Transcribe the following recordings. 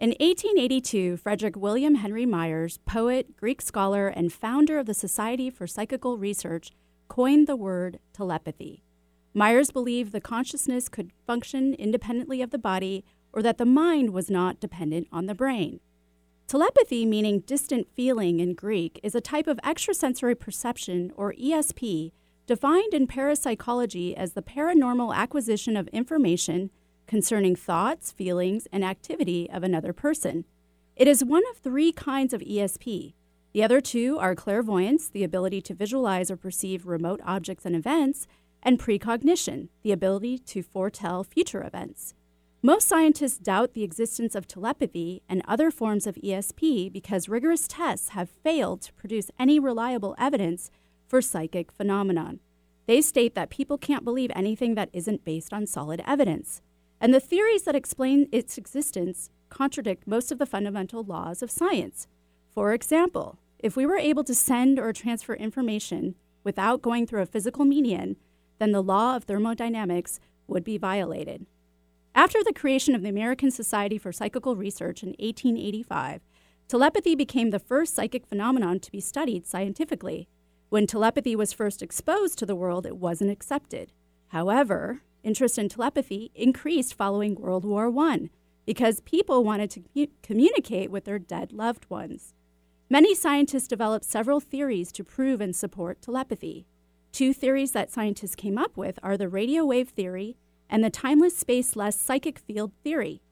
In 1882, Frederick William Henry Myers, poet, Greek scholar, and founder of the Society for Psychical Research, coined the word telepathy. Myers believed the consciousness could function independently of the body or that the mind was not dependent on the brain. Telepathy, meaning distant feeling in Greek, is a type of extrasensory perception, or ESP, defined in parapsychology as the paranormal acquisition of information concerning thoughts, feelings, and activity of another person. It is one of three kinds of ESP. The other two are clairvoyance, the ability to visualize or perceive remote objects and events, and precognition, the ability to foretell future events. Most scientists doubt the existence of telepathy and other forms of ESP because rigorous tests have failed to produce any reliable evidence for psychic phenomenon. They state that people can't believe anything that isn't based on solid evidence. And the theories that explain its existence contradict most of the fundamental laws of science. For example, if we were able to send or transfer information without going through a physical medium, then the law of thermodynamics would be violated. After the creation of the American Society for Psychical Research in 1885, telepathy became the first psychic phenomenon to be studied scientifically. When telepathy was first exposed to the world, it wasn't accepted. However, interest in telepathy increased following World War I because people wanted to communicate with their dead loved ones. Many scientists developed several theories to prove and support telepathy. Two theories that scientists came up with are the radio wave theory and the timeless spaceless psychic field theory.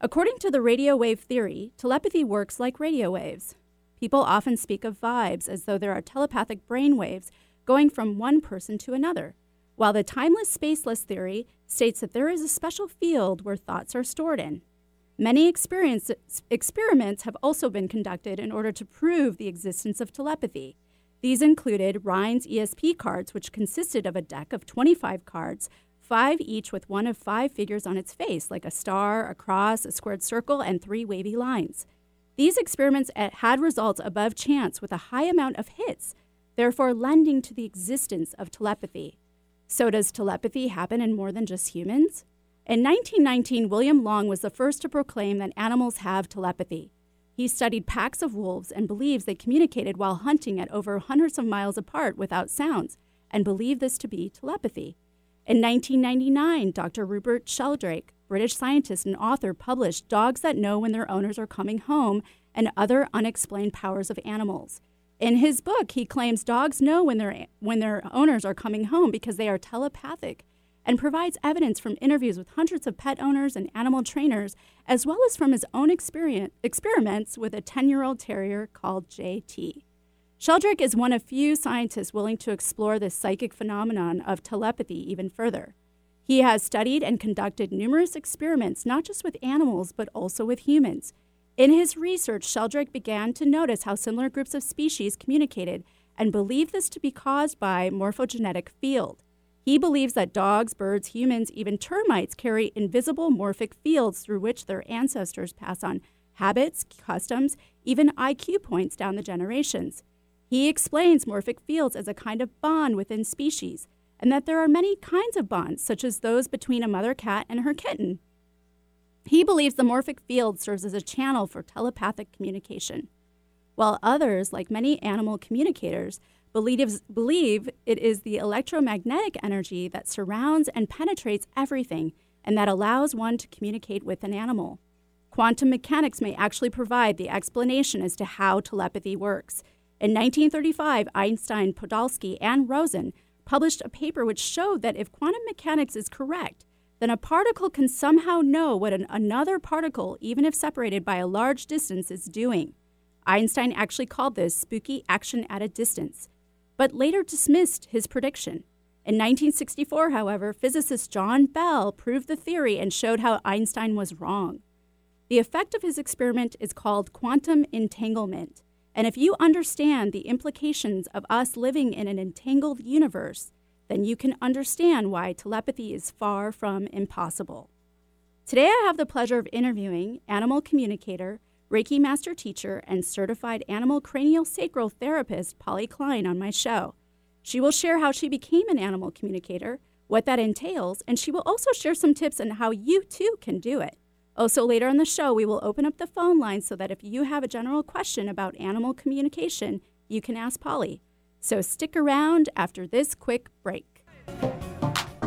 According to the radio wave theory, telepathy works like radio waves. People often speak of vibes as though there are telepathic brain waves going from one person to another while the timeless spaceless theory states that there is a special field where thoughts are stored in. Many experiments have also been conducted in order to prove the existence of telepathy. These included Rhine's ESP cards, which consisted of a deck of 25 cards, five each with one of five figures on its face, like a star, a cross, a squared circle, and three wavy lines. These experiments had results above chance with a high amount of hits, therefore lending to the existence of telepathy. So, does telepathy happen in more than just humans? In 1919, William Long was the first to proclaim that animals have telepathy. He studied packs of wolves and believes they communicated while hunting at over hundreds of miles apart without sounds, and believed this to be telepathy. In 1999, Dr. Rupert Sheldrake, British scientist and author, published Dogs That Know When Their Owners Are Coming Home and Other Unexplained Powers of Animals. In his book, he claims dogs know when their, when their owners are coming home because they are telepathic and provides evidence from interviews with hundreds of pet owners and animal trainers, as well as from his own experiments with a 10 year old terrier called Jaytee. Sheldrake is one of few scientists willing to explore this psychic phenomenon of telepathy even further. He has studied and conducted numerous experiments, not just with animals, but also with humans. In his research, Sheldrake began to notice how similar groups of species communicated and believed this to be caused by morphogenetic field. He believes that dogs, birds, humans, even termites carry invisible morphic fields through which their ancestors pass on habits, customs, even IQ points down the generations. He explains morphic fields as a kind of bond within species, and that there are many kinds of bonds, such as those between a mother cat and her kitten. He believes the morphic field serves as a channel for telepathic communication, while others, like many animal communicators, believes, believe it is the electromagnetic energy that surrounds and penetrates everything and that allows one to communicate with an animal. Quantum mechanics may actually provide the explanation as to how telepathy works. In 1935, Einstein, Podolsky, and Rosen published a paper which showed that if quantum mechanics is correct, then a particle can somehow know what an, another particle, even if separated by a large distance, is doing. Einstein actually called this spooky action at a distance, but later dismissed his prediction. In 1964, however, physicist John Bell proved the theory and showed how Einstein was wrong. The effect of his experiment is called quantum entanglement. And if you understand the implications of us living in an entangled universe, then you can understand why telepathy is far from impossible. Today, I have the pleasure of interviewing animal communicator, Reiki master teacher, and certified animal craniosacral therapist Polly Klein on my show. She will share how she became an animal communicator, what that entails, and she will also share some tips on how you too can do it. Also, later in the show, we will open up the phone line so that if you have a general question about animal communication, you can ask Polly. So stick around after this quick break.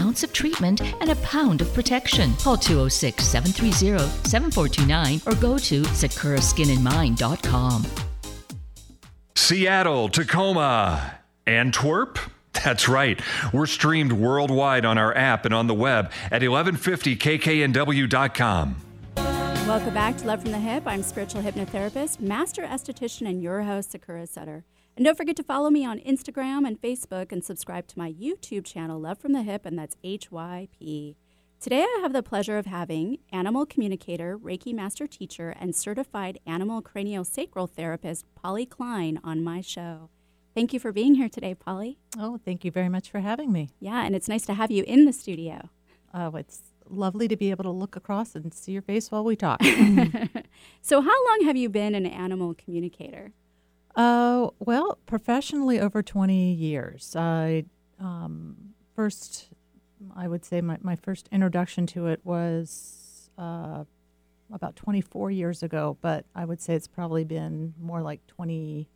ounce of treatment and a pound of protection. Call 206 730 7429 or go to sakuraskinandmind.com. Seattle, Tacoma, Antwerp. That's right. We're streamed worldwide on our app and on the web at 1150kknw.com. Welcome back to Love from the Hyp. I'm spiritual hypnotherapist, master esthetician, and your host, Sakura Sutter. And don't forget to follow me on Instagram and Facebook and subscribe to my YouTube channel, Love from the Hyp, and that's HYP. Today I have the pleasure of having animal communicator, Reiki master teacher, and certified animal craniosacral therapist Polly Klein on my show. Thank you for being here today, Polly. Oh, thank you very much for having me. Yeah, and it's nice to have you in the studio. Oh, it's lovely to be able to look across and see your face while we talk. so, how long have you been an animal communicator? Uh, well, professionally over 20 years. I um, first, I would say my, my first introduction to it was uh, about 24 years ago, but I would say it's probably been more like 22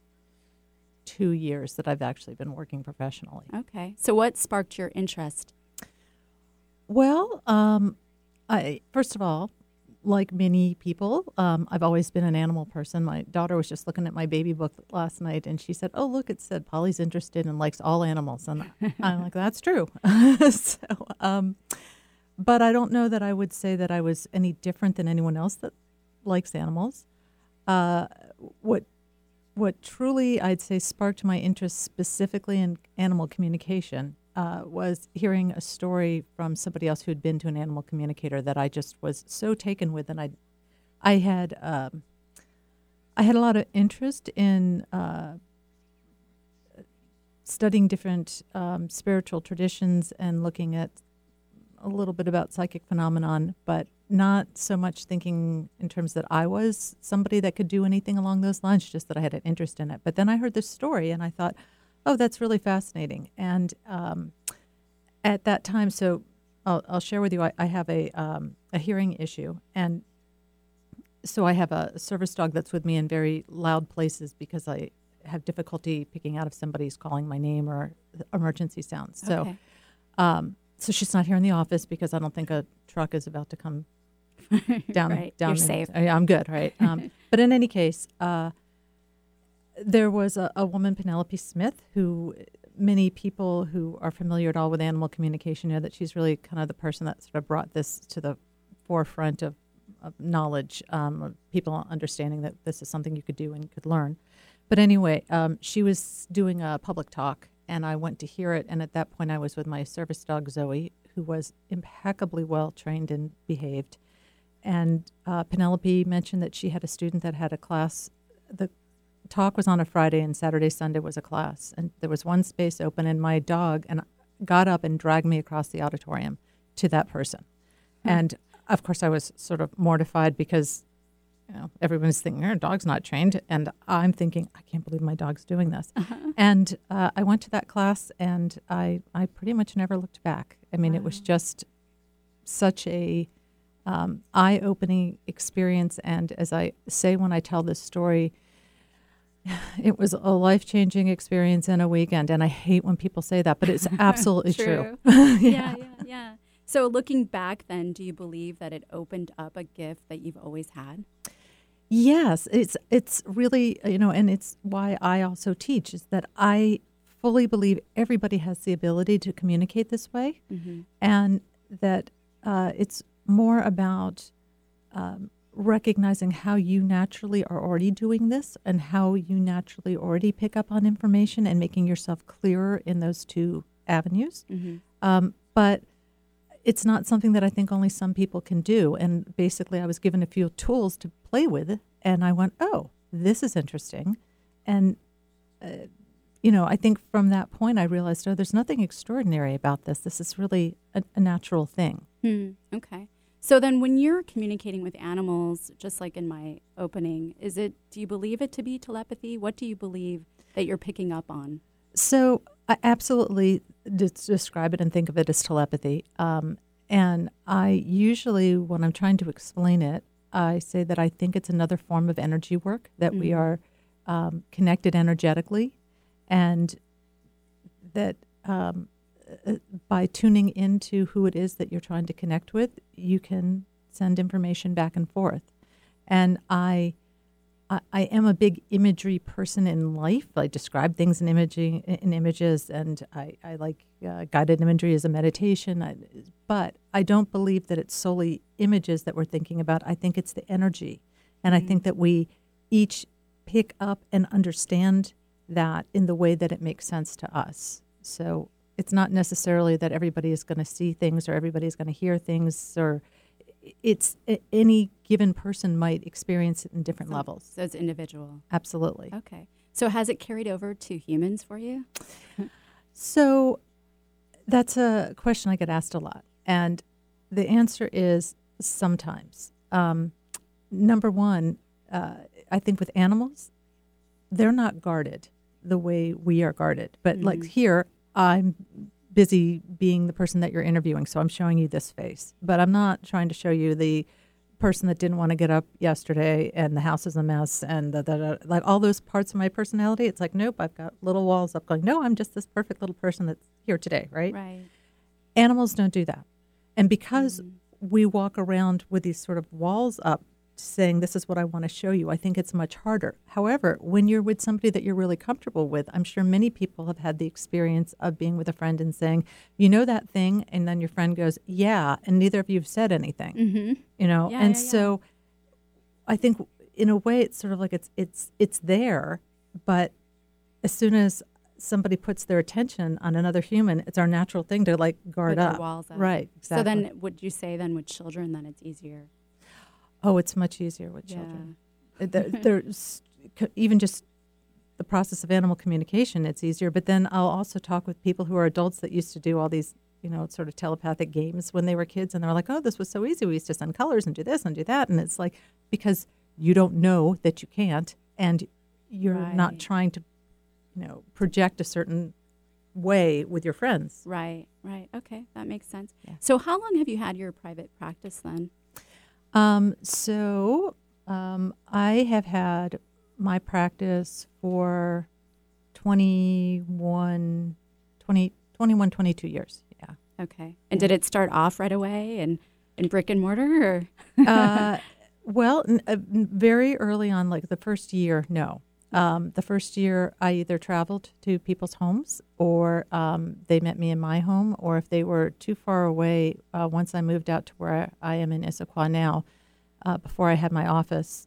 years that I've actually been working professionally. Okay. So, what sparked your interest? Well, um, I first of all, like many people, um, I've always been an animal person. My daughter was just looking at my baby book last night, and she said, "Oh, look, it said Polly's interested and likes all animals." And I'm like, "That's true." so, um, but I don't know that I would say that I was any different than anyone else that likes animals. Uh, what what truly I'd say sparked my interest specifically in animal communication uh, was hearing a story from somebody else who had been to an animal communicator that I just was so taken with, and I, I had, um, I had a lot of interest in uh, studying different um, spiritual traditions and looking at a little bit about psychic phenomenon, but not so much thinking in terms that I was somebody that could do anything along those lines, just that I had an interest in it. But then I heard this story, and I thought Oh, that's really fascinating. And um, at that time, so I'll, I'll share with you, I, I have a, um, a hearing issue. And so I have a service dog that's with me in very loud places because I have difficulty picking out if somebody's calling my name or emergency sounds. So, Okay. um, so she's not here in the office because I don't think a truck is about to come down. right. down You're safe. Uh, I'm good, right? Um, but in any case, uh, there was a, a woman, Penelope Smith, who many people who are familiar at all with animal communication know that she's really kind of the person that sort of brought this to the forefront of, of knowledge, um, of people understanding that this is something you could do and could learn. But anyway, um, she was doing a public talk, and I went to hear it. And at that point, I was with my service dog, Zoe, who was impeccably well trained and behaved. And uh, Penelope mentioned that she had a student that had a class. The talk was on a Friday, and Saturday, Sunday was a class. And there was one space open, and my dog and got up and dragged me across the auditorium to that person. And of course, I was sort of mortified because you know, everyone's thinking, your dog's not trained. And I'm thinking, I can't believe my dog's doing this. And uh, I went to that class and I, I pretty much never looked back. I mean, it was just such a um, eye opening experience. And as I say when I tell this story, it was a life changing experience in a weekend. And I hate when people say that, but it's absolutely true. yeah, yeah, yeah. So, looking back, then, do you believe that it opened up a gift that you've always had? Yes, it's it's really you know, and it's why I also teach is that I fully believe everybody has the ability to communicate this way, Mm-hmm. and that uh, it's more about um, recognizing how you naturally are already doing this and how you naturally already pick up on information and making yourself clearer in those two avenues. Mm-hmm. Um, but it's not something that I think only some people can do. And basically, I was given a few tools to play with, and I went, "Oh, this is interesting." And uh, you know, I think from that point, I realized, "Oh, there's nothing extraordinary about this. This is really a, a natural thing." Hmm. Okay. So then, when you're communicating with animals, just like in my opening, is it? Do you believe it to be telepathy? What do you believe that you're picking up on? So I absolutely des- describe it and think of it as telepathy. Um, and I usually, when I'm trying to explain it, I say that I think it's another form of energy work, that we Mhm. are um, connected energetically, and that um, uh, by tuning into who it is that you're trying to connect with, you can send information back and forth. And I I, I am a big imagery person in life. I describe things in imaging in images, and I, I like uh, guided imagery as a meditation. I, but I don't believe that it's solely images that we're thinking about. I think it's the energy, and I think that we each pick up and understand that in the way that it makes sense to us. So it's not necessarily that everybody is going to see things or everybody is going to hear things or it's any given person might experience it in different So- levels. So it's individual. Absolutely. Okay. So has it carried over to humans for you? So that's a question I get asked a lot. And the answer is sometimes. Um, number one, uh, I think with animals, they're not guarded the way we are guarded. But like Mhm. here, I'm busy being the person that you're interviewing. So I'm showing you this face. But I'm not trying to show you the person that didn't want to get up yesterday and the house is a mess and the, the, the- like all those parts of my personality. It's like, nope, I've got little walls up going, no, I'm just this perfect little person that's here today, right? Right. Animals don't do that. And because Mhm. we walk around with these sort of walls up saying, this is what I want to show you, I think it's much harder. However, when you're with somebody that you're really comfortable with, I'm sure many people have had the experience of being with a friend and saying, you know that thing? And then your friend goes, yeah. And neither of you have said anything Mm-hmm. you know Yeah, and yeah, yeah. so i think in a way it's sort of like it's it's it's there but as soon as somebody puts their attention on another human it's our natural thing to like guard Put up walls up. right exactly So then, would you say then with children, then it's easier? Oh it's much easier with children there, there's even just the process of animal communication it's easier but then i'll also talk with people who are adults that used to do all these you know sort of telepathic games when they were kids and they're like oh this was so easy we used to send colors and do this and do that and it's like because you don't know that you can't and you're not trying to you know project a certain way with your friends Right. Right. Okay, that makes sense. Yeah. So how long have you had your private practice then? Um, so um, I have had my practice for 21, 20, 21, 22 years. Yeah. Okay. And did it start off right away and in brick and mortar or? Uh, well, n- uh, very early on, like the first year, no. Um, the first year, I either traveled to people's homes or um, they met me in my home, or if they were too far away, uh, once I moved out to where I am in Issaquah now, uh, before I had my office,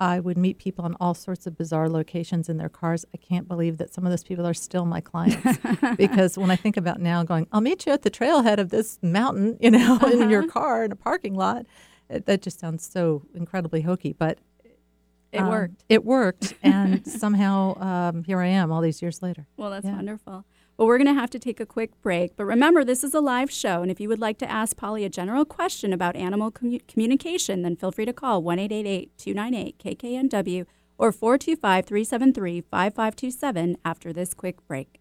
I would meet people in all sorts of bizarre locations in their cars. I can't believe that some of those people are still my clients because when I think about now going, I'll meet you at the trailhead of this mountain, you know, in your car in a parking lot. It, that just sounds so incredibly hokey, but It um, worked. It worked, and somehow um, here I am, all these years later. Well, that's Yeah. wonderful. Well, we're going to have to take a quick break. But remember, this is a live show. And if you would like to ask Polly a general question about animal commu- communication, then feel free to call 1 298 KKNW or 425 373 5527 after this quick break.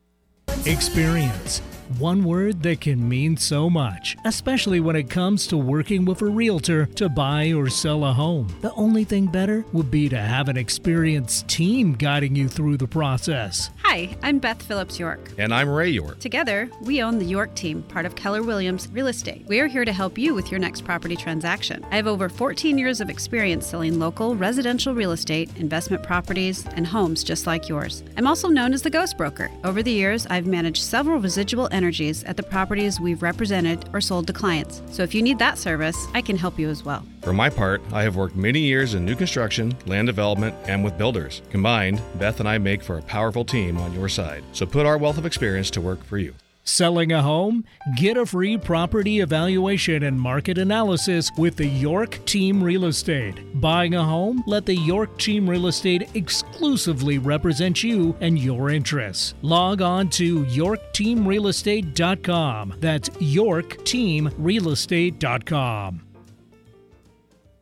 Experience, One word that can mean so much, especially when it comes to working with a realtor to buy or sell a home. The only thing better would be to have an experienced team guiding you through the process. Hi, I'm Beth Phillips York. And I'm Ray York. Together, we own the York team, part of Keller Williams Real Estate. We are here to help you with your next property transaction. I have over 14 years of experience selling local residential real estate, investment properties, and homes just like yours. I'm also known as the Ghost Broker. Over the years, I've managed several residual energies at the properties we've represented or sold to clients. So if you need that service, I can help you as well. For my part, I have worked many years in new construction, land development, and with builders. Combined, Beth and I make for a powerful team on your side. So put our wealth of experience to work for you. Selling a home? Get a free property evaluation and market analysis with the York Team Real Estate. Buying a home? Let the York Team Real Estate exclusively represent you and your interests. Log on to yorkteamrealestate.com. That's yorkteamrealestate.com.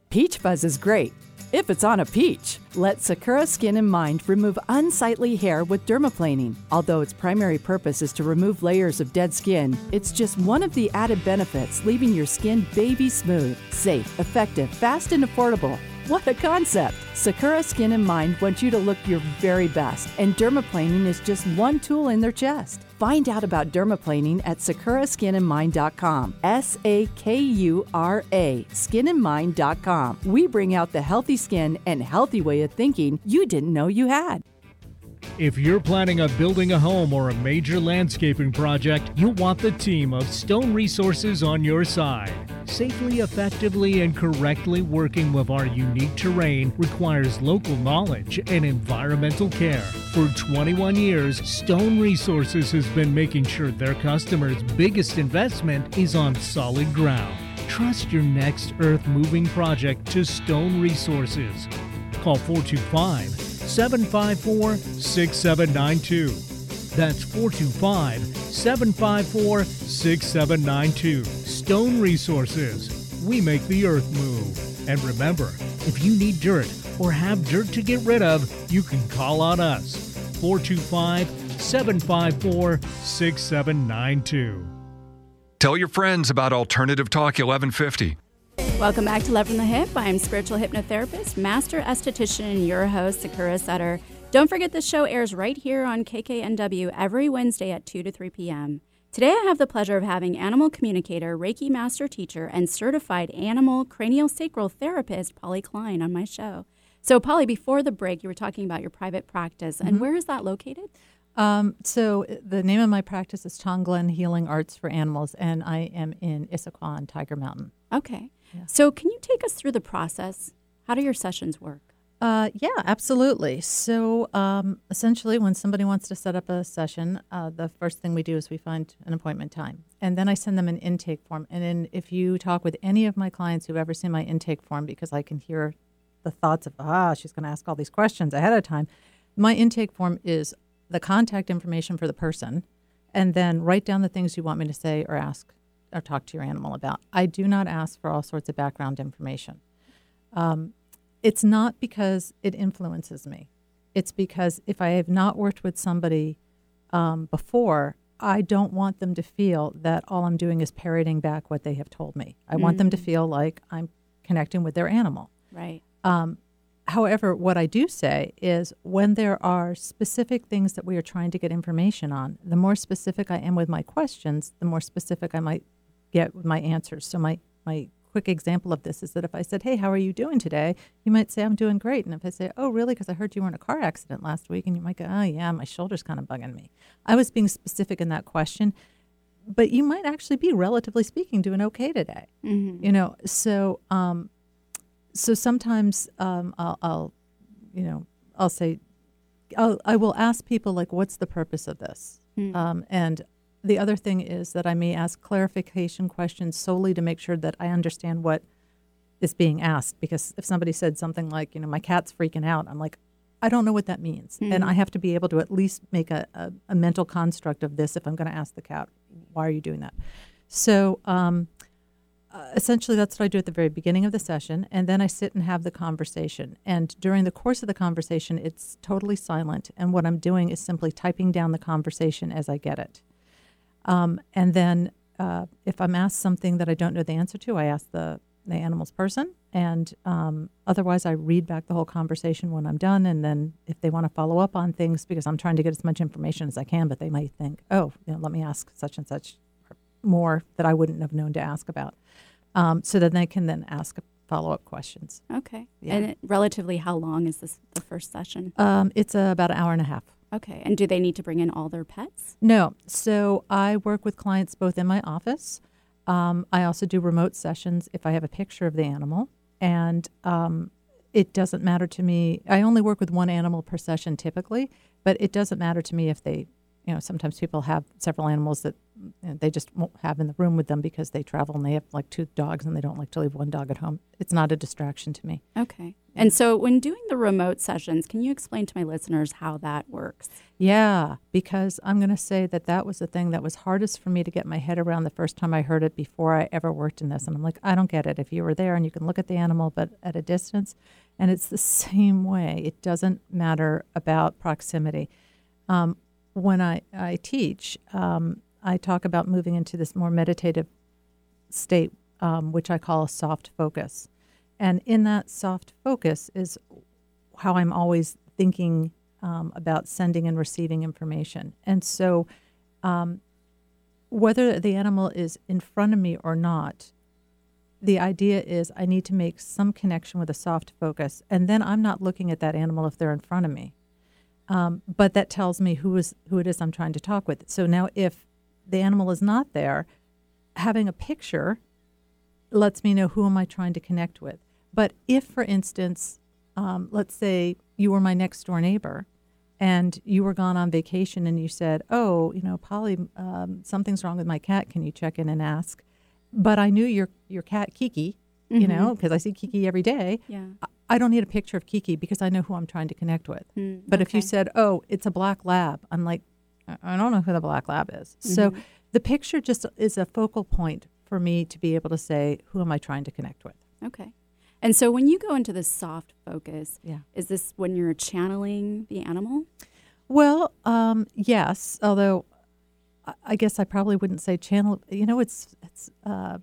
Peach fuzz is great if it's on a peach. Let Sakura Skin and Mind remove unsightly hair with dermaplaning. Although its primary purpose is to remove layers of dead skin, it's just one of the added benefits, leaving your skin baby smooth, safe, effective, fast, and affordable. What a concept! Sakura Skin and Mind wants you to look your very best, and dermaplaning is just one tool in their chest. Find out about dermaplaning at sakuraskinandmind.com. S A K U R A, skinandmind.com. We bring out the healthy skin and healthy way of thinking you didn't know you had. If you're planning on building a home or a major landscaping project, you'll want the team of Stone Resources on your side. Safely, effectively, and correctly working with our unique terrain requires local knowledge and environmental care. For 21 years, Stone Resources has been making sure their customers' biggest investment is on solid ground. Trust your next earth moving project to Stone Resources. Call 425 754 6792. That's 425 754 6792. Stone Resources. We make the earth move. And remember, if you need dirt or have dirt to get rid of, you can call on us. 425 754 6792. Tell your friends about Alternative Talk 1150. Welcome back to Love from the Hyp. I'm spiritual hypnotherapist, master esthetician, and your host, Sakura Sutter. Don't forget the show airs right here on KKNW every Wednesday at 2 to 3 p.m. Today, I have the pleasure of having animal communicator, Reiki master teacher, and certified animal craniosacral therapist, Polly Klein, on my show. So, Polly, before the break, you were talking about your private practice, and Mm-hmm. where is that located? Um, so the name of my practice is Tonglen Healing Arts for Animals, and I am in Issaquah on Tiger Mountain. Okay. So, can you take us through the process? How do your sessions work? Uh, yeah, absolutely. So um, essentially, when somebody wants to set up a session, uh, the first thing we do is we find an appointment time, and then I send them an intake form. And then if you talk with any of my clients who've ever seen my intake form, because I can hear the thoughts of ah, she's going to ask all these questions ahead of time. My intake form is the contact information for the person, and then write down the things you want me to say or ask or talk to your animal about. I do not ask for all sorts of background information. Um, it's not because it influences me. It's because if I have not worked with somebody um, before, I don't want them to feel that all I'm doing is parroting back what they have told me. I want them to feel like I'm connecting with their animal. Right. Um, however, what I do say is when there are specific things that we are trying to get information on, the more specific I am with my questions, the more specific I might get with my answers. So my my quick example of this is that if I said, "Hey, how are you doing today?" you might say, "I'm doing great." And if I say, "Oh, really? Because I heard you were in a car accident last week," and you might go, "Oh, yeah, my shoulder's kind of bugging me." I was being specific in that question, but you might actually be relatively speaking doing okay today. You know, so um, so sometimes um, I'll, I'll, you know, I'll say, I'll, I will ask people like, what's the purpose of this? Um, and the other thing is that I may ask clarification questions solely to make sure that I understand what is being asked. Because if somebody said something like, you know, my cat's freaking out, I'm like, I don't know what that means. And I have to be able to at least make a, a, a mental construct of this if I'm going to ask the cat, why are you doing that? So, um, uh, essentially that's what I do at the very beginning of the session, and then I sit and have the conversation. And during the course of the conversation, it's totally silent, and what I'm doing is simply typing down the conversation as I get it. Um, and then uh, if I'm asked something that I don't know the answer to, I ask the, the animal's person. And um, otherwise, I read back the whole conversation when I'm done. And then if they want to follow up on things, because I'm trying to get as much information as I can, but they might think, oh, you know, let me ask such and such more that I wouldn't have known to ask about. Um, so then they can then ask follow up questions. Okay. Yeah. And it, relatively, how long is this the first session? Um, it's uh, about an hour and a half. Okay. And do they need to bring in all their pets? No. So I work with clients both in my office. Um, I also do remote sessions if I have a picture of the animal. And um, it doesn't matter to me. I only work with one animal per session typically, but it doesn't matter to me if they, you know, sometimes people have several animals that you know, they just won't have in the room with them because they travel and they have like two dogs and they don't like to leave one dog at home. It's not a distraction to me. Okay. And so, when doing the remote sessions, can you explain to my listeners how that works? Yeah, because I'm going to say that that was the thing that was hardest for me to get my head around the first time I heard it before I ever worked in this. And I'm like, I don't get it. If you were there and you can look at the animal, but at a distance, and it's the same way. It doesn't matter about proximity. Um, when I, I teach, um, I talk about moving into this more meditative state, um, which I call a soft focus. And in that soft focus is how I'm always thinking um, about sending and receiving information. And so, um, whether the animal is in front of me or not, the idea is I need to make some connection with a soft focus. And then I'm not looking at that animal if they're in front of me. Um, but that tells me who is who it is I'm trying to talk with. So now, if the animal is not there, having a picture lets me know who am I trying to connect with. But if, for instance, um, let's say you were my next door neighbor, and you were gone on vacation, and you said, "Oh, you know, Polly, um, something's wrong with my cat. Can you check in and ask?" But I knew your your cat Kiki, you Mm-hmm. know, because I see Kiki every day. Yeah. I- don't need a picture of Kiki because I know who I'm trying to connect with. Mm, But if you said, "Oh, it's a black lab," I'm like, "I- don't know who the black lab is. So Mm-hmm. the picture just is a focal point for me to be able to say, "Who am I trying to connect with?" Okay. And so, when you go into this soft focus, Yeah. is this when you're channeling the animal? Well, um, yes. Although I- guess I probably wouldn't say channel. You know, it's it's. Uh,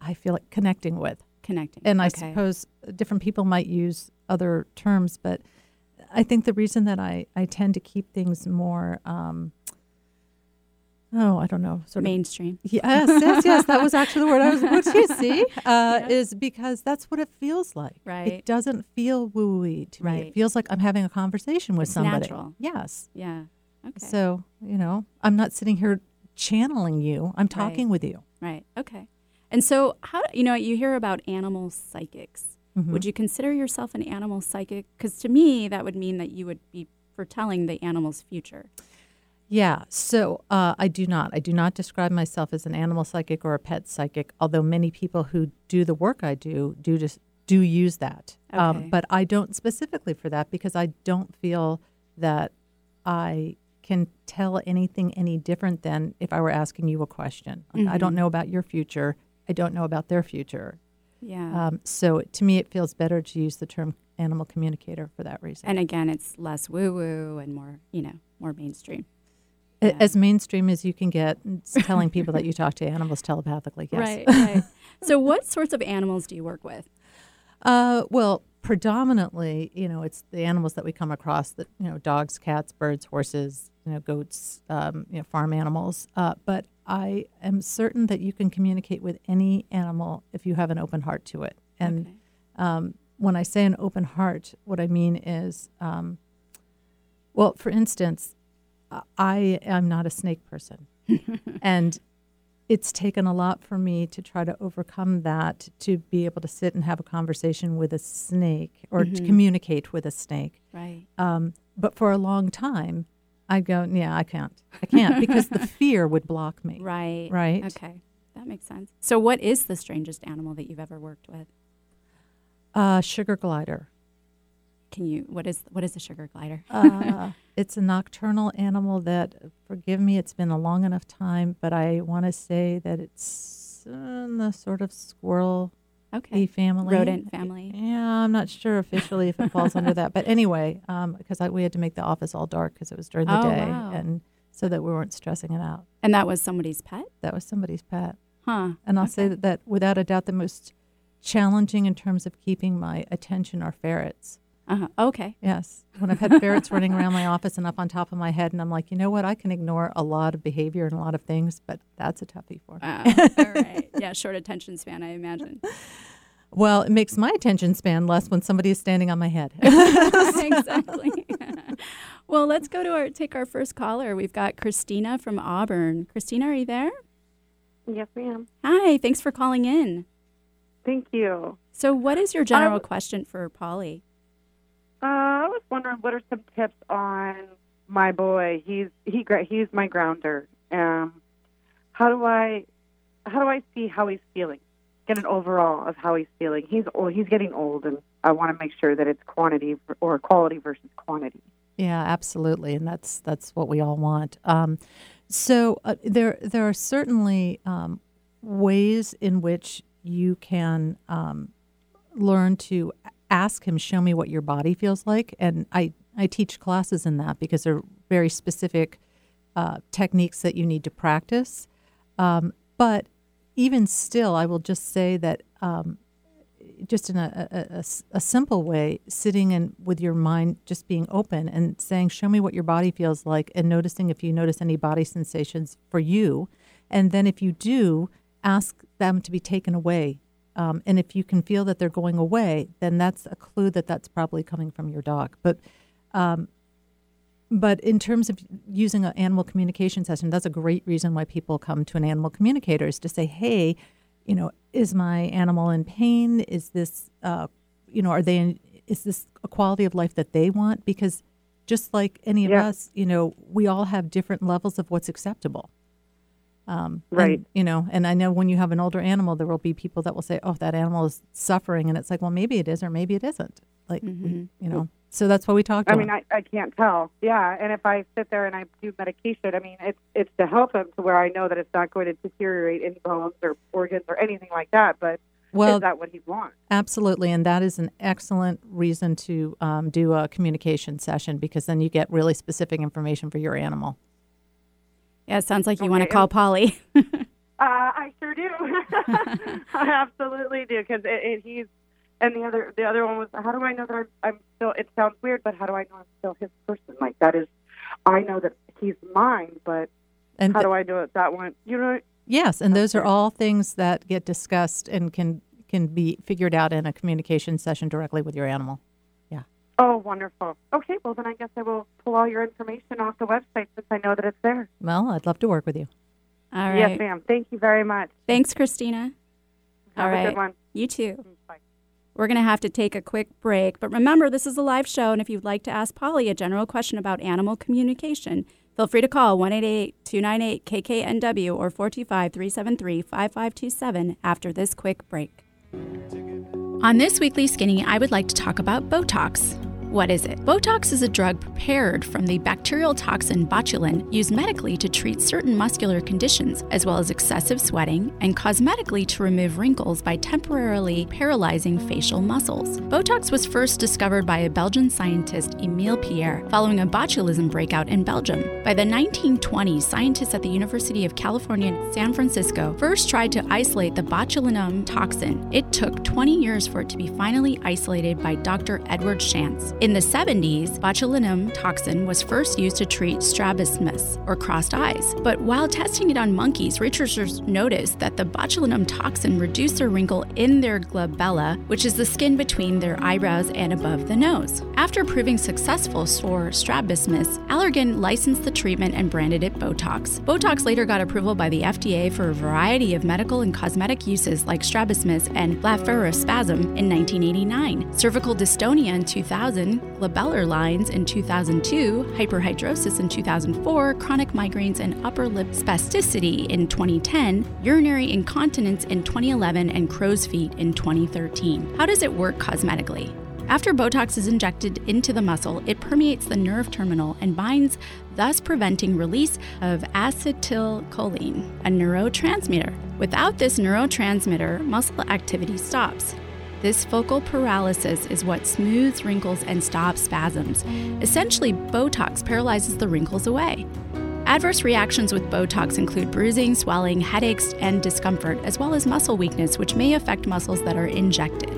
I feel like connecting with, Connecting. and I Okay. suppose different people might use other terms, but I think the reason that I I tend to keep things more. Um, oh, I don't know. Sort of mainstream. Yes, yes, yes. That was actually the word I was looking to see. Uh, Yeah. Is because that's what it feels like. Right. It doesn't feel woo-y to me. Right. It feels like I'm having a conversation with somebody. natural. Yes. Yeah. Okay. So you know, I'm not sitting here channeling you. I'm talking Right. with you. right. Okay. And so, how you know you hear about animal psychics? Mm-hmm. Would you consider yourself an animal psychic? Because to me, that would mean that you would be foretelling the animal's future. Yeah. So uh, I do not. I do not describe myself as an animal psychic or a pet psychic. Although many people who do the work I do do just do use that. Okay. Um, but I don't specifically for that because I don't feel that I can tell anything any different than if I were asking you a question. Like, I don't Mm-hmm. know about your future. I don't know about their future. Yeah. Um, so to me, it feels better to use the term animal communicator for that reason. and again, it's less woo woo and more, you know, more mainstream. Yeah. As mainstream as you can get, telling people that you talk to animals telepathically. Yes. Right. Right. so, what sorts of animals do you work with? Uh, well, predominantly, you know, it's the animals that we come across that, you know, dogs, cats, birds, horses, you know, goats, um, you know, farm animals. Uh, but I am certain that you can communicate with any animal if you have an open heart to it. And Okay. um, when I say an open heart, what I mean is, um, well, for instance, I- am not a snake person. and it's taken a lot for me to try to overcome that to be able to sit and have a conversation with a snake or to communicate with a snake. Right. Um, but for a long time, I'd go, yeah, I can't. I can't because the fear would block me. Right. Right. Okay. That makes sense. So, what is the strangest animal that you've ever worked with? Uh, sugar glider. Can you? What is what is a sugar glider? Uh, it's a nocturnal animal that, forgive me, it's been a long enough time, but I want to say that it's in the sort of squirrel okay. the family. Rodent family. Yeah, I'm not sure officially if it falls under that. But anyway, um, because I we had to make the office all dark because it was during the Oh, day. wow. And so that we weren't stressing it out. And that was somebody's pet? That was somebody's pet. Huh. And I'll say that, that without a doubt, the most challenging in terms of keeping my attention are ferrets. Uh-huh. Okay. Yes. When I've had ferrets running around my office and up on top of my head, and I'm like, you know what? I can ignore a lot of behavior and a lot of things, but that's a toughie for me. Wow. All right. Yeah, short attention span, I imagine. Well, it makes my attention span less when somebody is standing on my head. exactly. well, let's go to our take our first caller. We've got Christina from Auburn. Christina, are you there? Yes, ma'am. Hi. Thanks for calling in. Thank you. So, what is your general Um, question for Polly? Uh, I was wondering what are some tips on my boy? He's he he's my grounder. Um, how do I how do I see how he's feeling? Get an overall of how he's feeling. He's he's getting old, and I want to make sure that it's quantity or quality versus quantity. Yeah, absolutely, and that's that's what we all want. Um, so uh, there there are certainly um, ways in which you can um, learn to ask him, "Show me what your body feels like," and I I teach classes in that because they're very specific uh, techniques that you need to practice. Um, but even still, I will just say that um, just in a a simple way, sitting and with your mind just being open and saying, "Show me what your body feels like," and noticing if you notice any body sensations for you, and then if you do, ask them to be taken away. Um, and if you can feel that they're going away, then that's a clue that that's probably coming from your dog. But um, but in terms of using an animal communication session, that's a great reason why people come to an animal communicator is to say, hey, you know, is my animal in pain? Is this, uh, you know, are they, in, is this a quality of life that they want? Because just like any of Yeah. us, you know, we all have different levels of what's acceptable. Um, and, Right. you know, and I know when you have an older animal, there will be people that will say, oh, that animal is suffering. And it's like, well, maybe it is or maybe it isn't. Like, we- you know, so that's why we talk to I them. mean, I, I can't tell. Yeah, and if I sit there and I do medication, I mean, it's it's to help him to where I know that it's not going to deteriorate any bones or organs or anything like that. But Well, is that what he wants? Absolutely, and that is an excellent reason to um, do a communication session because then you get really specific information for your animal. Yeah, it sounds like you want to call Polly. Uh, I sure do. I absolutely do because it, it, he's and the other the other one was how do I know that I'm, I'm still? It sounds weird, but how do I know I'm still his person? Like that is, I know that he's mine, but And how th- do I do it? That one, you know. yes, and those are all things that get discussed and can can be figured out in a communication session directly with your animal. Oh, wonderful. Okay, well then I guess I will pull all your information off the website since I know that it's there. Well, I'd love to work with you. All right. Yes, ma'am. Thank you very much. Thanks, Christina. Have All a good one. You too. Mm, bye. We're going to have to take a quick break. But remember, this is a live show, and if you'd like to ask Polly a general question about animal communication, feel free to call 1 298 KKNW or 425 373 5527 after this quick break. On this weekly skinny, I would like to talk about Botox. What is it? Botox is a drug prepared from the bacterial toxin botulin used medically to treat certain muscular conditions, as well as excessive sweating, and cosmetically to remove wrinkles by temporarily paralyzing facial muscles. Botox was first discovered by a Belgian scientist, Emile Pierre, following a botulism breakout in Belgium. By the 1920s, scientists at the University of California San Francisco first tried to isolate the botulinum toxin. It took 20 years for it to be finally isolated by Dr. Edward Schantz. In the 70s, botulinum toxin was first used to treat strabismus, or crossed eyes. But while testing it on monkeys, researchers noticed that the botulinum toxin reduced the wrinkle in their glabella, which is the skin between their eyebrows and above the nose. After proving successful for strabismus, Allergan licensed the treatment and branded it Botox. Botox later got approval by the FDA for a variety of medical and cosmetic uses like strabismus and blepharospasm in 1989, cervical dystonia in 2000, glabellar lines in 2002, hyperhidrosis in 2004, chronic migraines and upper lip spasticity in 2010, urinary incontinence in 2011, and crow's feet in 2013. How does it work cosmetically? After Botox is injected into the muscle, it permeates the nerve terminal and binds, thus preventing release of acetylcholine, a neurotransmitter. Without this neurotransmitter, muscle activity stops. This focal paralysis is what smooths wrinkles and stops spasms. Essentially, Botox paralyzes the wrinkles away. Adverse reactions with Botox include bruising, swelling, headaches, and discomfort, as well as muscle weakness, which may affect muscles that are injected.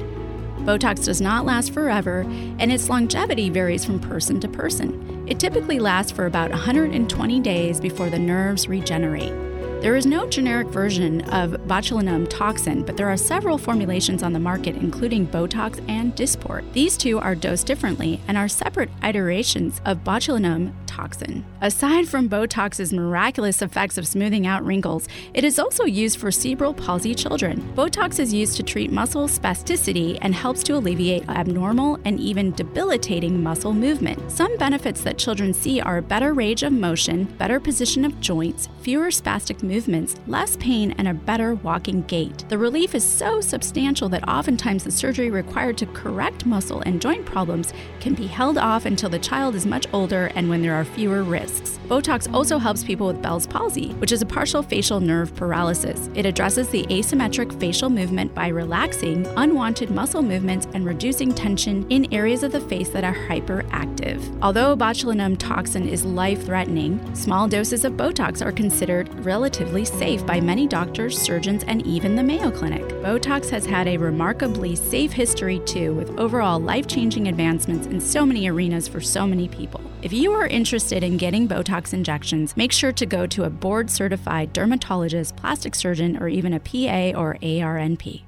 Botox does not last forever, and its longevity varies from person to person. It typically lasts for about 120 days before the nerves regenerate. There is no generic version of botulinum toxin, but there are several formulations on the market, including Botox and Dysport. These two are dosed differently and are separate iterations of botulinum toxin. Aside from Botox's miraculous effects of smoothing out wrinkles, it is also used for cerebral palsy children. Botox is used to treat muscle spasticity and helps to alleviate abnormal and even debilitating muscle movement. Some benefits that children see are better range of motion, better position of joints, fewer spastic movements, less pain, and a better walking gait. The relief is so substantial that oftentimes the surgery required to correct muscle and joint problems can be held off until the child is much older and when there are fewer risks. Botox also helps people with Bell's palsy, which is a partial facial nerve paralysis. It addresses the asymmetric facial movement by relaxing unwanted muscle movements and reducing tension in areas of the face that are hyperactive. Although botulinum toxin is life threatening, small doses of Botox are considered relatively safe by many doctors, surgeons, and even the Mayo Clinic. Botox has had a remarkably safe history too, with overall life changing advancements in so many arenas for so many people. If you are interested in getting Botox injections, make sure to go to a board certified dermatologist, plastic surgeon, or even a PA or ARNP.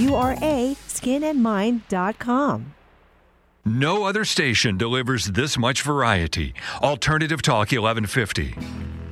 R A skinandmind.com. No other station delivers this much variety. Alternative Talk 1150.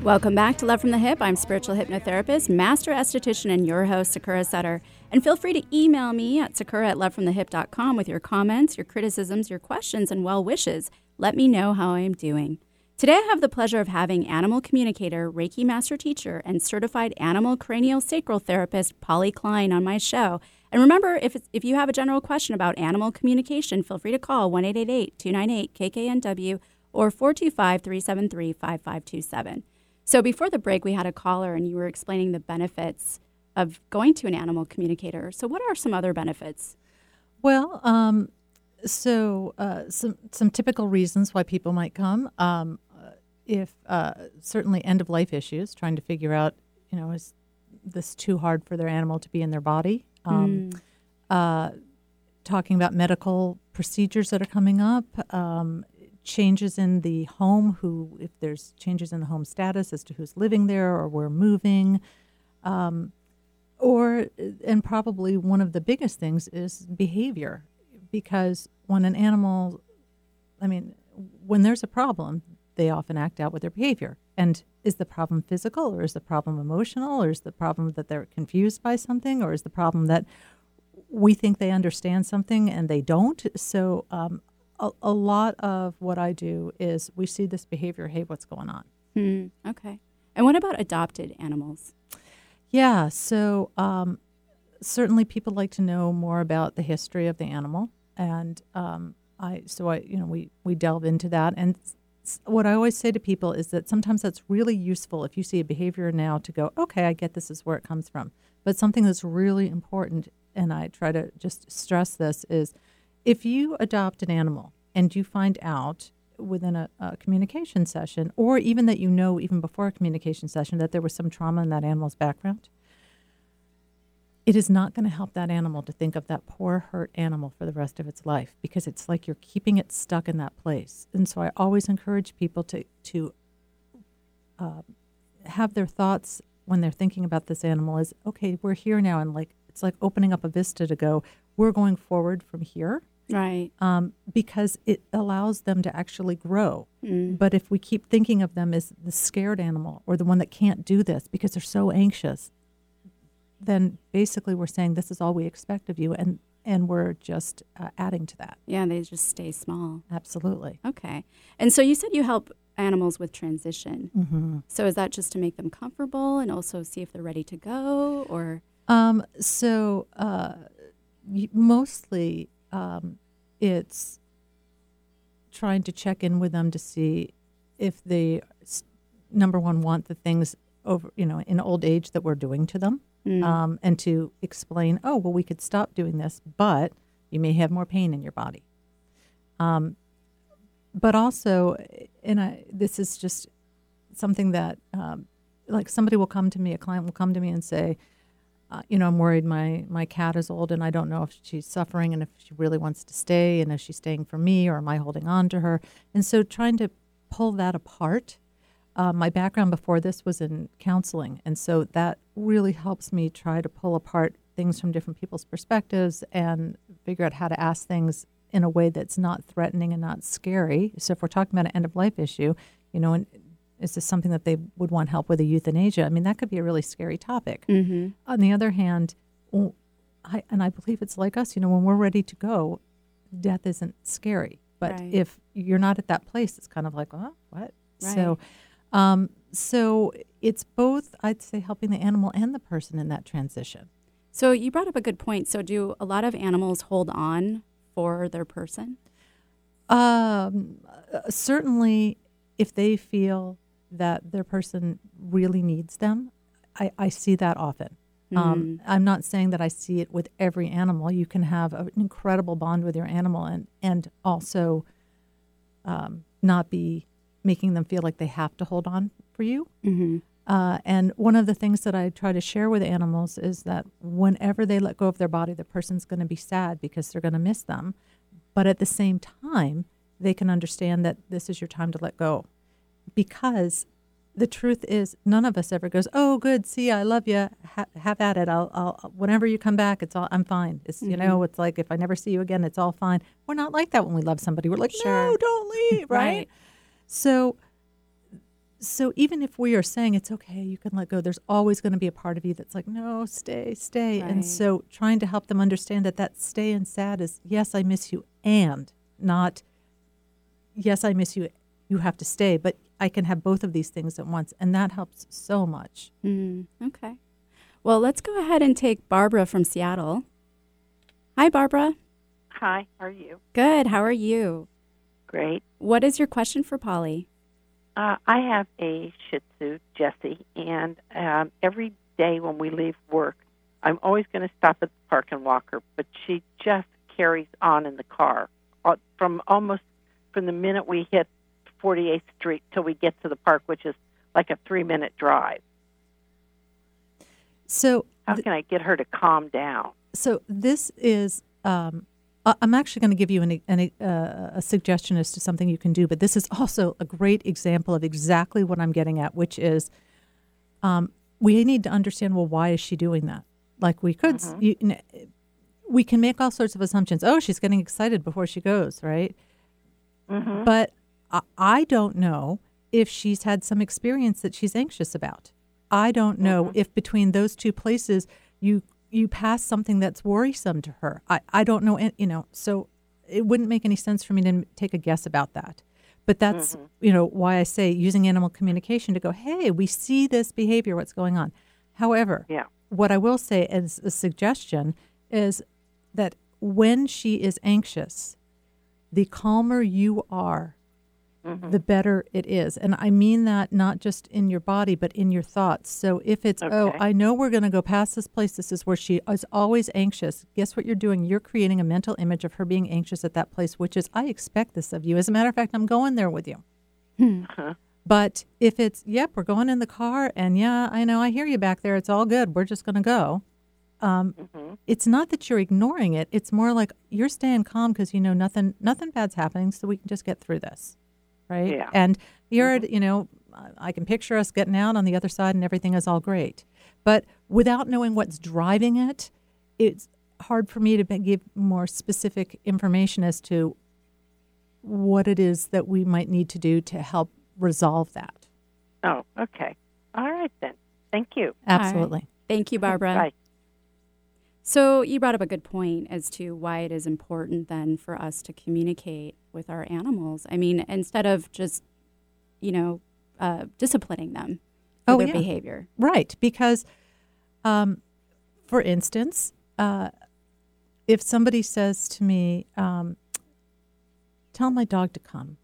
Welcome back to Love from the Hyp. I'm spiritual hypnotherapist, master esthetician, and your host, Sakura Sutter. And feel free to email me at sakura at lovefromthehyp.com with your comments, your criticisms, your questions, and well wishes. Let me know how I am doing. Today, I have the pleasure of having animal communicator, Reiki master teacher, and certified animal craniosacral therapist, Polly Klein, on my show. And remember, if, if you have a general question about animal communication, feel free to call 1 298 KKNW or 425 373 5527. So before the break, we had a caller and you were explaining the benefits of going to an animal communicator. So, what are some other benefits? Well, um, so uh, some some typical reasons why people might come. Um, if uh, certainly end of life issues, trying to figure out, you know, is this too hard for their animal to be in their body? Um, Mm. uh, talking about medical procedures that are coming up, um, changes in the home, who if there's changes in the home status as to who's living there or we're moving, um, or and probably one of the biggest things is behavior, because when an animal, I mean, when there's a problem, they often act out with their behavior. And is the problem physical, or is the problem emotional, or is the problem that they're confused by something, or is the problem that we think they understand something and they don't? So, um, a, a lot of what I do is we see this behavior. Hey, what's going on? Hmm, okay. And what about adopted animals? Yeah, so um, certainly people like to know more about the history of the animal, and um, I so I you know we we delve into that. And what I always say to people is that sometimes that's really useful if you see a behavior now to go, okay, I get this is where it comes from. But something that's really important, and I try to just stress this is, if you adopt an animal and you find out within a, a communication session, or even that you know even before a communication session that there was some trauma in that animal's background, it is not going to help that animal to think of that poor hurt animal for the rest of its life because it's like you're keeping it stuck in that place. And so I always encourage people to to uh, have their thoughts when they're thinking about this animal is okay, we're here now, and like it's like opening up a vista to go. We're going forward from here Right. um, because it allows them to actually grow. Mm. But if we keep thinking of them as the scared animal or the one that can't do this because they're so anxious, then basically we're saying this is all we expect of you, and and we're just uh, adding to that. Yeah, they just stay small. Absolutely. Okay. And so you said you help animals with transition. Mm-hmm. So is that just to make them comfortable and also see if they're ready to go, or? Um, so uh, mostly um, it's trying to check in with them to see if they number one want the things over you know in old age that we're doing to them Mm. um, and to explain oh well we could stop doing this but you may have more pain in your body um, but also and I, this is just something that um, like somebody will come to me a client will come to me and say uh, you know, I'm worried my my cat is old and I don't know if she's suffering and if she really wants to stay and is she staying for me or am I holding on to her? And so trying to pull that apart. Uh, my background before this was in counseling, and so that really helps me try to pull apart things from different people's perspectives and figure out how to ask things in a way that's not threatening and not scary. So if we're talking about an end of life issue, you know, and is this something that they would want help with a euthanasia? I mean, that could be a really scary topic. Mm-hmm. On the other hand, I, and I believe it's like us, you know, when we're ready to go, death isn't scary. But Right. if you're not at that place, it's kind of like, oh, what? So, um, so it's both, I'd say, helping the animal and the person in that transition. So you brought up a good point. So do a lot of animals hold on for their person? Um, uh, certainly, if they feel that their person really needs them, I, I see that often. Um, I'm not saying that I see it with every animal. You can have an incredible bond with your animal and and also um, not be making them feel like they have to hold on for you. Mm-hmm. Uh, and one of the things that I try to share with animals is that whenever they let go of their body, the person's going to be sad because they're going to miss them. But at the same time, they can understand that this is your time to let go. Because the truth is, none of us ever goes, "Oh, good, see, I love you. Ha- have at it. I'll, I'll, whenever you come back, it's all, I'm fine." It's, you know, it's like if I never see you again, it's all fine. We're not like that when we love somebody. We're like, Sure. "No, don't leave," right? Right. So, so even if we are saying it's okay, you can let go. There's always going to be a part of you that's like, no, stay, stay. Right. And so, trying to help them understand that that stay and sad is yes, I miss you, and not yes, I miss you. You have to stay, but I can have both of these things at once, and that helps so much. Mm, okay. Well, let's go ahead and take Barbara from Seattle. Hi, Barbara. Hi, how are you? Good. How are you? Great. What is your question for Polly? Uh, I have a Shih Tzu, Jesse, and um, every day when we leave work, I'm always going to stop at the park and walk her, but she just carries on in the car uh, from almost from the minute we hit 48th Street till we get to the park, which is like a three minute drive. So, How can I get her to calm down? so this is um, i'm actually going to give you an, an, uh, a suggestion as to something you can do but this is also a great example of exactly what i'm getting at which is um, we need to understand well why is she doing that? Like we could s you, kn- we can make all sorts of assumptions. Oh she's getting excited before she goes right? Mm-hmm. but I, I don't know if she's had some experience that she's anxious about. I don't know if between those two places you you pass something that's worrisome to her. I, I don't know, you know, so it wouldn't make any sense for me to take a guess about that. But that's, mm-hmm. you know, why I say using animal communication to go, hey, we see this behavior, what's going on. However, Yeah. what I will say as a suggestion is that when she is anxious, the calmer you are, the better it is. And I mean that not just in your body, but in your thoughts. So if it's, oh, I know we're going to go past this place, this is where she is always anxious. Guess what you're doing? You're creating a mental image of her being anxious at that place, which is, I expect this of you. As a matter of fact, I'm going there with you. Uh-huh. But if it's, yep, we're going in the car, and yeah, I know, I hear you back there. It's all good. We're just going to go. Um, Mm-hmm. It's not that you're ignoring it. It's more like you're staying calm because you know nothing, nothing bad's happening, so we can just get through this, right? Yeah. And you're, at- you know, I- I can picture us getting out on the other side, and everything is all great. But without knowing what's driving it, it's hard for me to give more specific information as to what it is that we might need to do to help resolve that. Oh, okay. All right then. Thank you. Absolutely. Thank you, Barbara. Bye. So you brought up a good point as to why it is important then for us to communicate with our animals. I mean, instead of just you know, uh, disciplining them for Oh, their yeah. behavior. Right, because, um, for instance, uh, if somebody says to me, um, "Tell my dog to come,"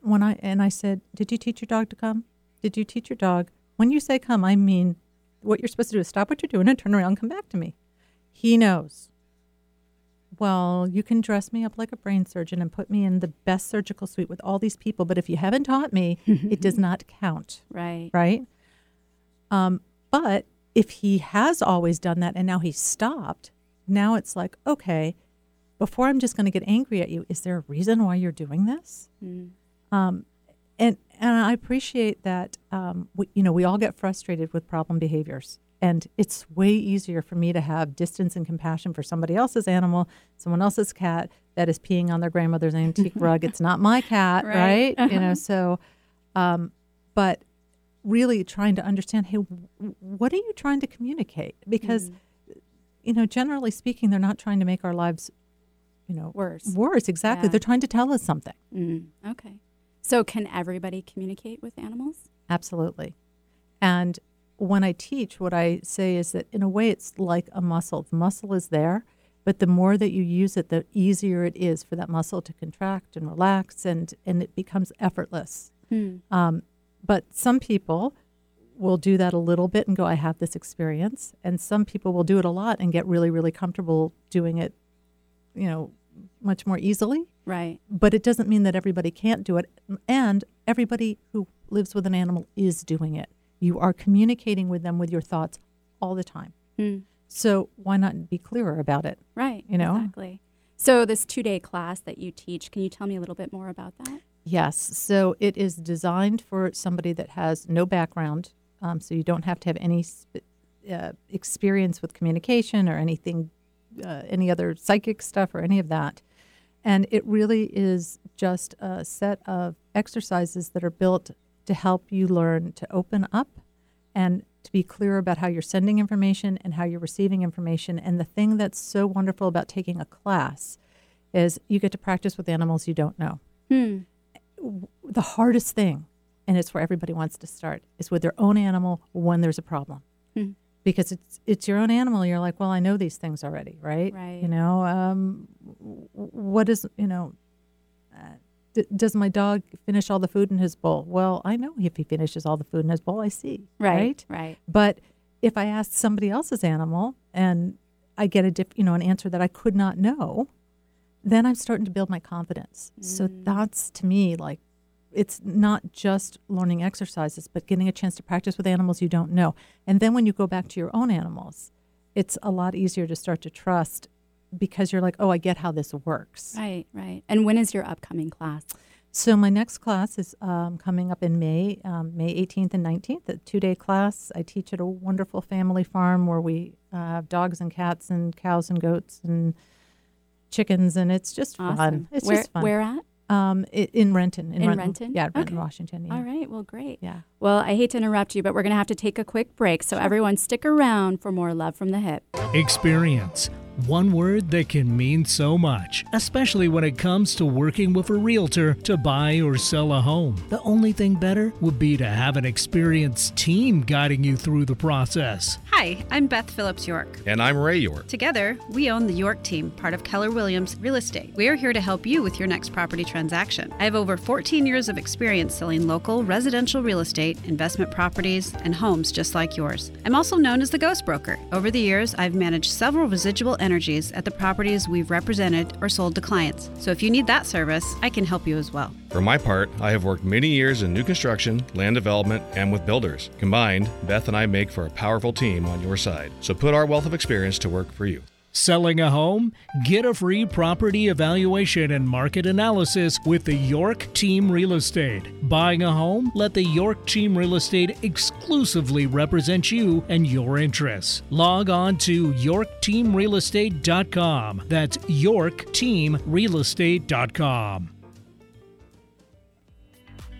when I and I said, "Did you teach your dog to come? Did you teach your dog?" When you say "come," I mean what you're supposed to do is stop what you're doing and turn around and come back to me. He knows. Well, you can dress me up like a brain surgeon and put me in the best surgical suite with all these people, but if you haven't taught me, it does not count Right. right? Um, but if he has always done that and now he's stopped, now it's like, okay, before I'm just going to get angry at you, is there a reason why you're doing this? Mm. Um, and and I appreciate that. Um, we, you know, we all get frustrated with problem behaviors, and it's way easier for me to have distance and compassion for somebody else's animal, someone else's cat that is peeing on their grandmother's antique rug. It's not my cat, Right. right? You know, Uh-huh. so, um, but really trying to understand, hey, w- what are you trying to communicate? Because, you know, generally speaking, they're not trying to make our lives, you know, Worse. Worse, exactly. Yeah. They're trying to tell us something. Mm. Okay. So, can everybody communicate with animals? Absolutely. And when I teach, what I say is that in a way, it's like a muscle. The muscle is there, but the more that you use it, the easier it is for that muscle to contract and relax, and, and it becomes effortless. Hmm. Um, but some people will do that a little bit and go, I have this experience. And some people will do it a lot and get really, really comfortable doing it, you know, much more easily. Right. But it doesn't mean that everybody can't do it. And everybody who lives with an animal is doing it. You are communicating with them with your thoughts all the time. Hmm. So why not be clearer about it? Right. You know? Exactly. So, this two day class that you teach, can you tell me a little bit more about that? Yes. So it is designed for somebody that has no background. Um, so you don't have to have any sp- uh, experience with communication or anything, uh, any other psychic stuff or any of that. And it really is just a set of exercises that are built to help you learn to open up and to be clear about how you're sending information and how you're receiving information. And the thing that's so wonderful about taking a class is you get to practice with animals you don't know Hmm. the hardest thing, and it's where everybody wants to start, is with their own animal when there's a problem. Hmm. Because it's it's your own animal. You're like, well, I know these things already, right? Right. You know, um, what is you know, uh, d- does my dog finish all the food in his bowl? Well, I know if he finishes all the food in his bowl, I see. Right. Right. But if I ask somebody else's animal and I get a diff, you know, an answer that I could not know, then I'm starting to build my confidence. So that's to me like it's not just learning exercises, but getting a chance to practice with animals you don't know. And then when you go back to your own animals, it's a lot easier to start to trust because you're like, oh, I get how this works. Right. Right. And when is your upcoming class? So my next class is um, coming up in May, um, May 18th and 19th, a two-day class. I teach at a wonderful family farm where we uh, have dogs and cats and cows and goats and chickens, and it's just Awesome. fun. It's where, just fun. Where at? Um, in Renton. In Renton? Yeah, Renton, Okay. Washington. Yeah. All right. Well, great. Yeah. Well, I hate to interrupt you, but we're going to have to take a quick break. So, everyone, stick around for more Love from the Hyp. Experience. One word that can mean so much, especially when it comes to working with a realtor to buy or sell a home. The only thing better would be to have an experienced team guiding you through the process. Hi, I'm Beth Phillips York. And I'm Ray York. Together, we own the York team, part of Keller Williams Real Estate. We are here to help you with your next property transaction. I have over 14 years of experience selling local residential real estate, investment properties, and homes just like yours. I'm also known as the Ghost Broker. Over the years, I've managed several residual energies at the properties we've represented or sold to clients. So if you need that service, I can help you as well. For my part, I have worked many years in new construction, land development, and with builders. Combined, Beth and I make for a powerful team on your side. So put our wealth of experience to work for you. Selling a home? Get a free property evaluation and market analysis with the York Team Real Estate. Buying a home? Let the York Team Real Estate exclusively represent you and your interests. Log on to yorkteamrealestate.com. That's yorkteamrealestate.com.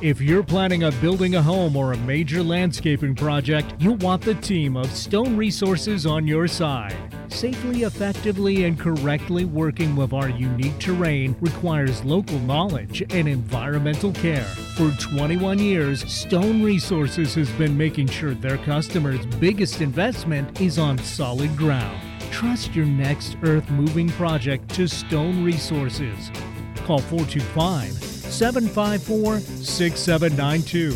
If you're planning on building a home or a major landscaping project, you'll want the team of Stone Resources on your side. Safely, effectively, and correctly working with our unique terrain requires local knowledge and environmental care. For 21 years, Stone Resources has been making sure their customers' biggest investment is on solid ground. Trust your next earth moving project to Stone Resources. Call 425 754 6792.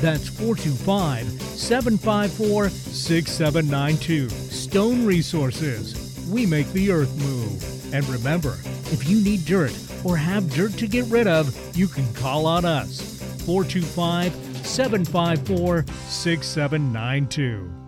That's 425 754 6792. Stone Resources. We make the earth move. And remember, if you need dirt or have dirt to get rid of, you can call on us. 425 754 6792.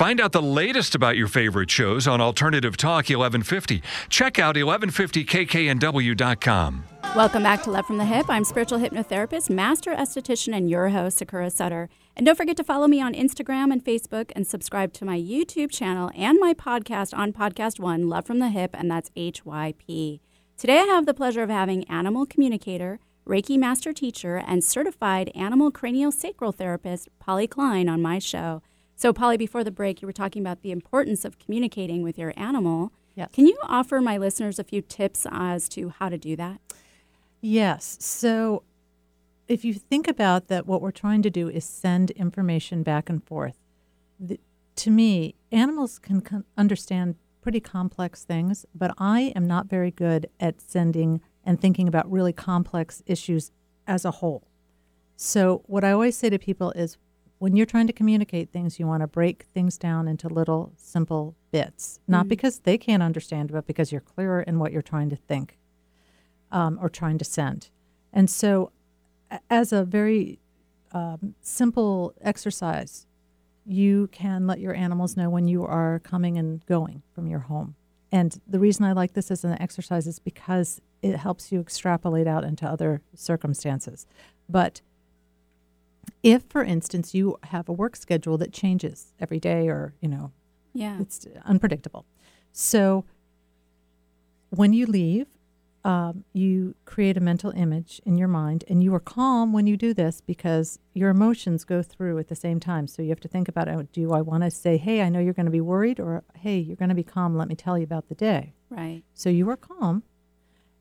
Find out the latest about your favorite shows on Alternative Talk 1150. Check out 1150kknw.com. Welcome back to Love from the Hyp. I'm spiritual hypnotherapist, master esthetician, and your host, Sakura Sutter. And don't forget to follow me on Instagram and Facebook and subscribe to my YouTube channel and my podcast on Podcast One, Love from the Hyp, and that's HYP. Today I have the pleasure of having animal communicator, Reiki master teacher, and certified animal craniosacral therapist, Polly Klein, on my show. So, Polly, before the break, you were talking about the importance of communicating with your animal. Yes. Can you offer my listeners a few tips as to how to do that? Yes. So if you think about that, what we're trying to do is send information back and forth. The, to me, animals can con- understand pretty complex things, but I am not very good at sending and thinking about really complex issues as a whole. So, what I always say to people is when you're trying to communicate things, you want to break things down into little simple bits, not Mhm. because they can't understand, but because you're clearer in what you're trying to think um, or trying to send. And so, as a very um, simple exercise, you can let your animals know when you are coming and going from your home. And the reason I like this as an exercise is because it helps you extrapolate out into other circumstances. But if, for instance, you have a work schedule that changes every day or, you know, Yeah. it's unpredictable. So when you leave, um, you create a mental image in your mind, and you are calm when you do this because your emotions go through at the same time. So you have to think about, oh, do I want to say, hey, I know you're going to be worried, or hey, you're going to be calm. Let me tell you about the day. Right. So you are calm,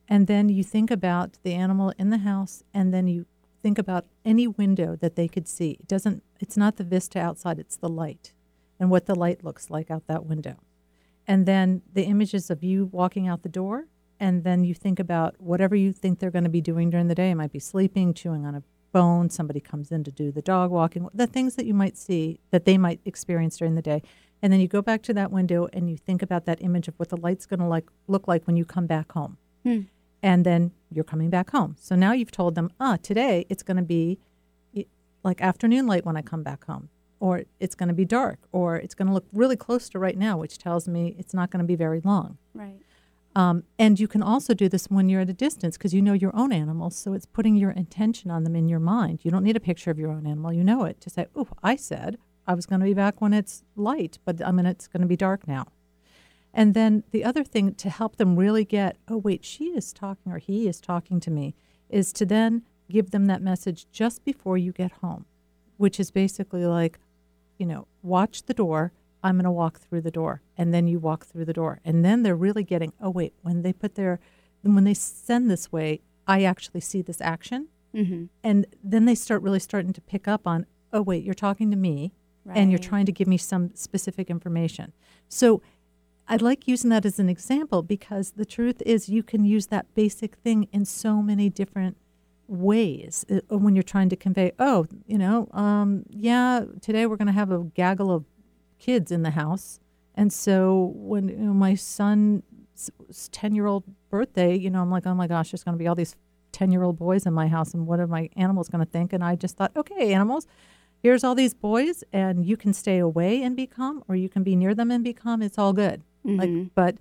and then you think about the animal in the house, and then you think about any window that they could see. It doesn't. It's not the vista outside; it's the light, and what the light looks like out that window, and then the images of you walking out the door, and then you think about whatever you think they're going to be doing during the day. It might be sleeping, chewing on a bone. Somebody comes in to do the dog walking. The things that you might see that they might experience during the day. And then you go back to that window and you think about that image of what the light's going to like look like when you come back home. Hmm. And then you're coming back home. So now you've told them, ah, today it's going to be like afternoon light when I come back home, or it's going to be dark, or it's going to look really close to right now, which tells me it's not going to be very long. Right. Um, and you can also do this when you're at a distance because you know your own animals. So it's putting your intention on them in your mind. You don't need a picture of your own animal. You know it to say, oh, I said I was going to be back when it's light, but I mean, it's going to be dark now. And then the other thing to help them really get, oh, wait, she is talking or he is talking to me, is to then give them that message just before you get home, which is basically like, you know, watch the door. I'm going to walk through the door. And then you walk through the door. And then they're really getting, oh, wait, when they put their, when they send this way, I actually see this action. Mm-hmm. And then they start really starting to pick up on, oh, wait, you're talking to me and you're trying to give me some specific information. So I like using that as an example because the truth is you can use that basic thing in so many different ways uh, when you're trying to convey, oh, you know, um, yeah, today we're going to have a gaggle of kids in the house. And so when you know, my son's 10 year old birthday, you know, I'm like, oh my gosh, there's going to be all these 10 year old boys in my house. And what are my animals going to think? And I just thought, okay, animals, here's all these boys, and you can stay away and be calm, or you can be near them and be calm. It's all good. Like, Mhm. but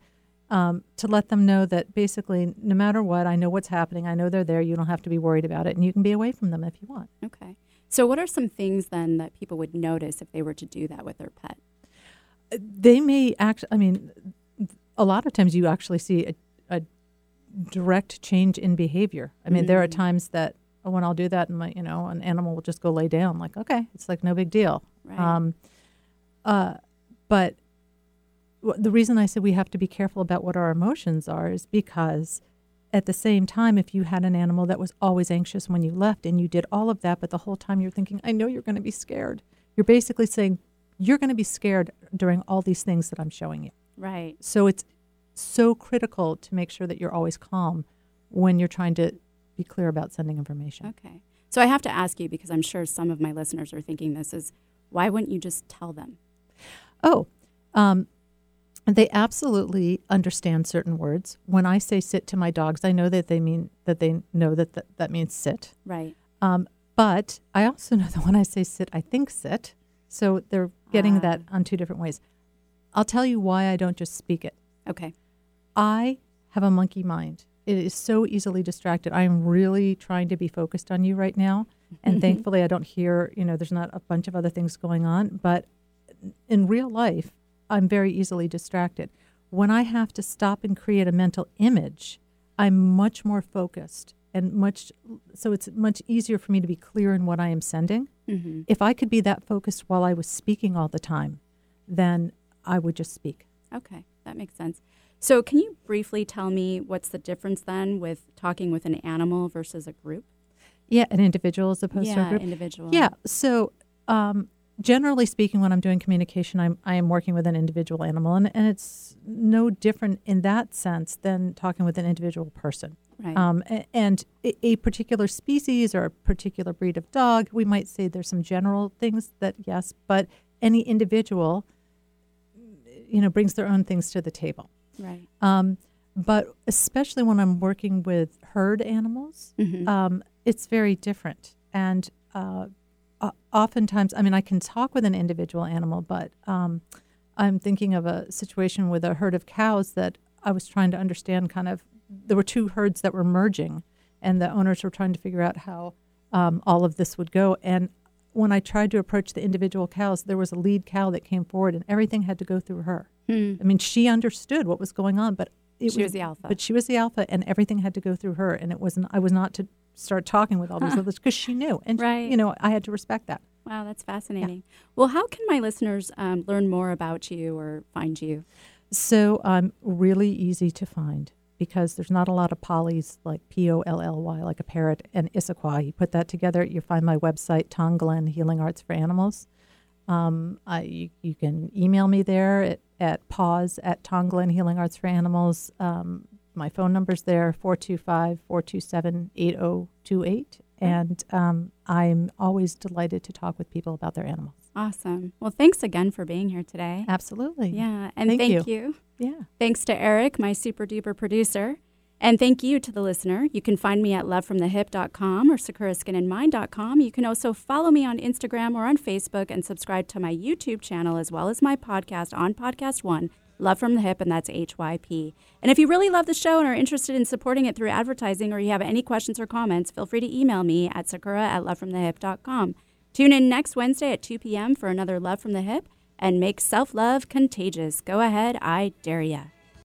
um, to let them know that basically, no matter what, I know what's happening. I know they're there. You don't have to be worried about it, and you can be away from them if you want. Okay. So, what are some things then that people would notice if they were to do that with their pet? They may actually. I mean, a lot of times you actually see a, a direct change in behavior. I mean, there are Mm. times that when I'll do that, and my, you know, an animal will just go lay down. Like, okay, it's like no big deal. Right. Um, uh, but w- the reason I said we have to be careful about what our emotions are is because at the same time, if you had an animal that was always anxious when you left and you did all of that, but the whole time you're thinking, I know you're going to be scared, you're basically saying, you're going to be scared during all these things that I'm showing you. Right. So it's so critical to make sure that you're always calm when you're trying to be clear about sending information. Okay. So, I have to ask you because I'm sure some of my listeners are thinking this is why wouldn't you just tell them? Oh, um, they absolutely understand certain words. When I say sit to my dogs, I know that they mean that they know that that, that means sit. Right. Um, but I also know that when I say sit, I think sit. So they're getting Ah. that on two different ways. I'll tell you why I don't just speak it. Okay. I have a monkey mind. It is so easily distracted. I'm really trying to be focused on you right now. And thankfully, I don't hear, you know, there's not a bunch of other things going on. But in real life, I'm very easily distracted. When I have to stop and create a mental image, I'm much more focused and much, so it's much easier for me to be clear in what I am sending. Mhm. If I could be that focused while I was speaking all the time, then I would just speak. Okay. That makes sense. So, can you briefly tell me what's the difference then with talking with an animal versus a group? Yeah, an individual as opposed to a Yeah, group. individual. Yeah. So, um, generally speaking, when I'm doing communication, I'm I am working with an individual animal, and, and it's no different in that sense than talking with an individual person. Right. Um, and a, a particular species or a particular breed of dog, we might say there's some general things that yes, but any individual, you know, brings their own things to the table. Right. Um, but especially when I'm working with herd animals, Mhm. um, it's very different. And uh, oftentimes, I mean, I can talk with an individual animal, but um, I'm thinking of a situation with a herd of cows that I was trying to understand kind of, there were two herds that were merging, and the owners were trying to figure out how um, all of this would go. And when I tried to approach the individual cows, there was a lead cow that came forward, and everything had to go through her. Hmm. I mean, she understood what was going on, but it She was the alpha. But she was the alpha, and everything had to go through her. And it wasn't. I was not to start talking with all these Huh. others because she knew, and Right. you know, I had to respect that. Wow, that's fascinating. Well, how can my listeners um, learn more about you or find you? So I'm really easy to find because there's not a lot of polys like P O L L Y, like a parrot, and Issaquah. You put that together, you find my website, Tonglen Healing Arts for Animals. Um, I, you, you can email me there at, at pause at Tonglen Healing Arts for Animals. Um, my phone number's there, 425 427 8028. And um, I'm always delighted to talk with people about their animals. Awesome. Well, thanks again for being here today. Absolutely. Yeah, and Thank thank, you. you. Yeah. Thanks to Eric, my super duper producer. And thank you to the listener. You can find me at lovefromthehyp.com or sakuraskinandmind.com. You can also follow me on Instagram or on Facebook and subscribe to my YouTube channel as well as my podcast on Podcast One, Love from the Hyp, and that's HYP. And if you really love the show and are interested in supporting it through advertising or you have any questions or comments, feel free to email me at sakura at lovefromthehyp.com. Tune in next Wednesday at 2 p.m. for another Love from the Hyp and make self love contagious. Go ahead, I dare ya.